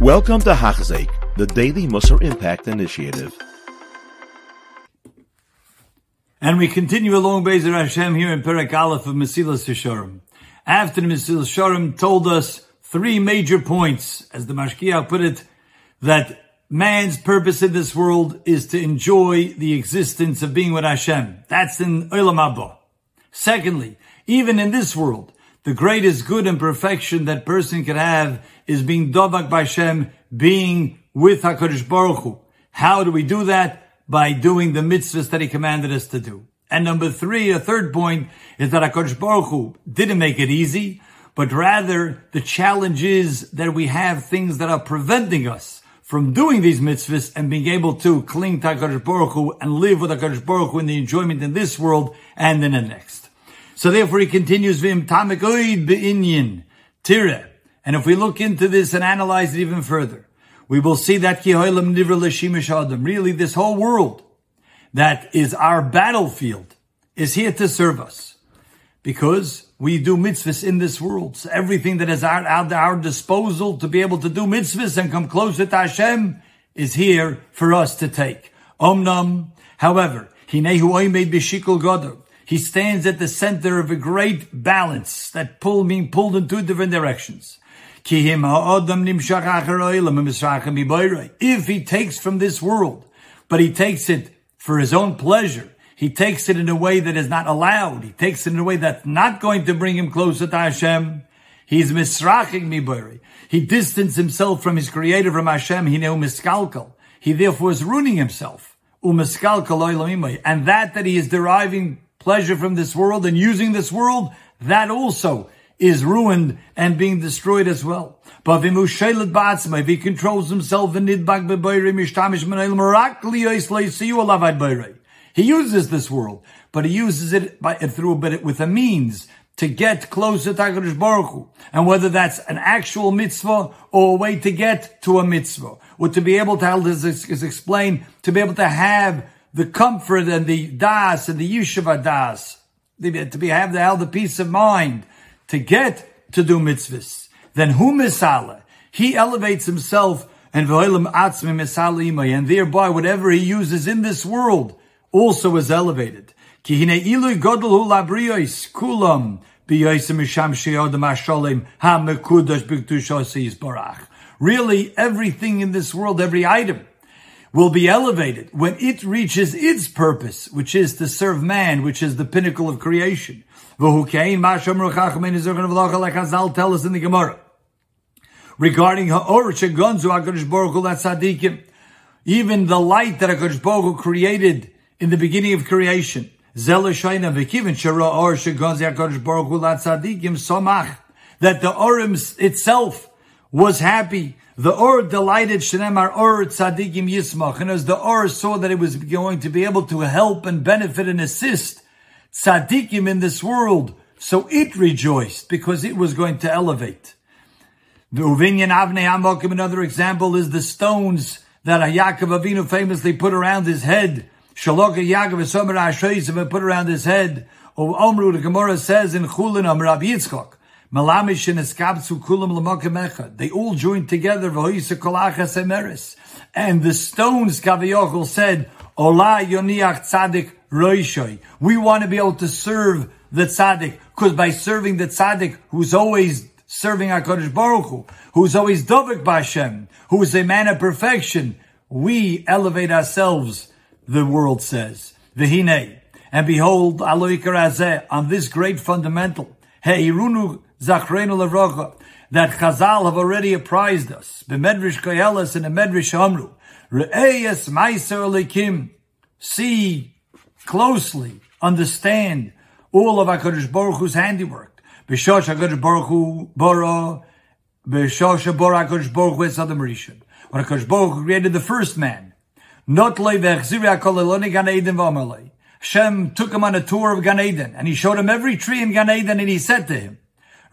Welcome to Hachzik, the Daily Musar Impact Initiative. And we continue along Bezer Hashem here in Perek Aleph of Mesilas Yesharim. After Mesilas Yesharim told us three major points, as the Mashgiach put it, that man's purpose in this world is to enjoy the existence of being with Hashem. That's in Olam Haba. Secondly, even in this world, the greatest good and perfection that person can have is being dovak by Hashem, being with HaKadosh Baruch Hu. How do we do that? By doing the mitzvahs that He commanded us to do. And number three, a third point, is that HaKadosh Baruch Hu didn't make it easy, but rather the challenge is that we have things that are preventing us from doing these mitzvahs and being able to cling to HaKadosh Baruch Hu and live with HaKadosh Baruch Hu in the enjoyment in this world and in the next. So therefore he continues, Vim Tamikoid Be'inyin, Tire. And if we look into this and analyze it even further, we will see that really this whole world that is our battlefield is here to serve us. Because we do mitzvahs in this world. So everything that is at our, our disposal to be able to do mitzvahs and come closer to Hashem is here for us to take. Omnam, however, Hinehu Oimed Bishikul Godot. He stands at the center of a great balance that pull being pulled in two different directions. If he takes from this world, but he takes it for his own pleasure, he takes it in a way that is not allowed. He takes it in a way that's not going to bring him closer to Hashem. He's misraching mibari. He distanced himself from his creator, from Hashem. He knew miskalkal. He therefore is ruining himself. And that that he is deriving pleasure from this world and using this world, that also is ruined and being destroyed as well. But if he controls himself, he uses this world, but he uses it by, through a bit with a means to get closer to HaKadosh Baruch Hu. And whether that's an actual mitzvah or a way to get to a mitzvah, or to be able to, as is explained, to be able to have the comfort and the das and the yeshiva das, to be have the, have the peace of mind to get to do mitzvahs. Then hu misala, he elevates himself and and thereby whatever he uses in this world also is elevated. Really, everything in this world, every item, will be elevated when it reaches its purpose, which is to serve man, which is the pinnacle of creation. Like Hazal tell us in the Gemara. Regarding Ha'or Shegonzu HaKadosh Baruch Hu Tzadikim, even the light that HaKadosh Baruch Hu created in the beginning of creation, that the Orim itself was happy the Or delighted Shenemar Or Tzadikim Yismach, and as the Or saw that it was going to be able to help and benefit and assist Tzadikim in this world, so it rejoiced because it was going to elevate. The Uvinyan Avnei Amokim, another example, is the stones that Yaakov Avinu famously put around his head. Shaloka Yaakov Esomer Ashayim put around his head. Omru, the Gemara says in Chulin Rabbi Yitzchak, Malamish and. They all joined together, and the stones, Kavayochel said, Ola Yoniach Tzadik Roishoy. We want to be able to serve the Tzadik, because by serving the Tzadik, who's always serving HaKadosh Baruch Hu, who's always Dovik Bashem, who is a man of perfection, we elevate ourselves, the world says. Vihine. And behold, Aloikar on this great fundamental, Heirunu Zachrenu Levrocha, that Chazal have already apprised us. B'medrish Koyelis and the Medrish Amru. Re'eyes Meiser Elikim. See closely, understand all of HaKadosh Baruch Hu's handiwork. B'shosh HaKadosh Baruch Hu Bora, B'shosh Bora HaKadosh Baruch Hu Esadam Rishon. When HaKadosh Baruch Hu created the first man, not Levechziri HaKol Eloni Gan Eden V'amalei. Hashem took him on a tour of Gan Eden, and he showed him every tree in Gan Eden, and he said to him,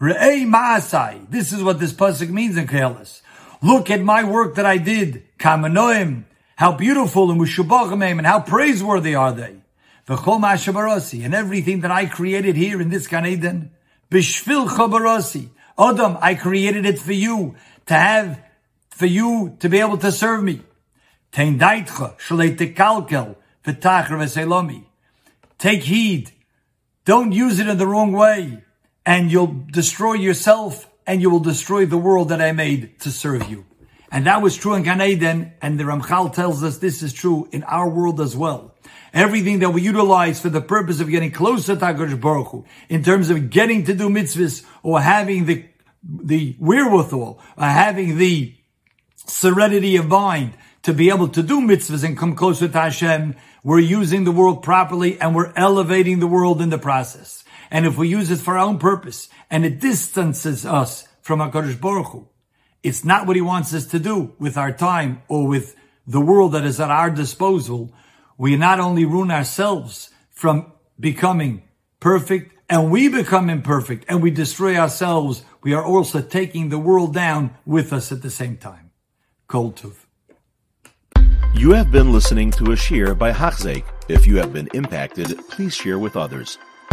Re'ei ma'asai. This is what this pasuk means in Kehelis. Look at my work that I did. Kamanoim. How beautiful and mushubachim and how praiseworthy are they. V'chol ma'ashabarasi. And everything that I created here in this Gan Eden. Bishvil chabarasi. Adam, I created it for you to have for you to be able to serve me. Take heed. Don't use it in the wrong way and you'll destroy yourself and you will destroy the world that I made to serve you. And that was true in Gan Eden, and the Ramchal tells us this is true in our world as well. Everything that we utilize for the purpose of getting closer to HaKadosh Baruch Hu, in terms of getting to do mitzvahs or having the, the wherewithal, or having the serenity of mind to be able to do mitzvahs and come closer to Hashem, we're using the world properly and we're elevating the world in the process. And if we use it for our own purpose and it distances us from HaKadosh Baruch Hu, it's not what he wants us to do with our time or with the world that is at our disposal. We not only ruin ourselves from becoming perfect and we become imperfect and we destroy ourselves, we are also taking the world down with us at the same time. Kol. You have been listening to a shear by Hachzeik. If you have been impacted, please share with others.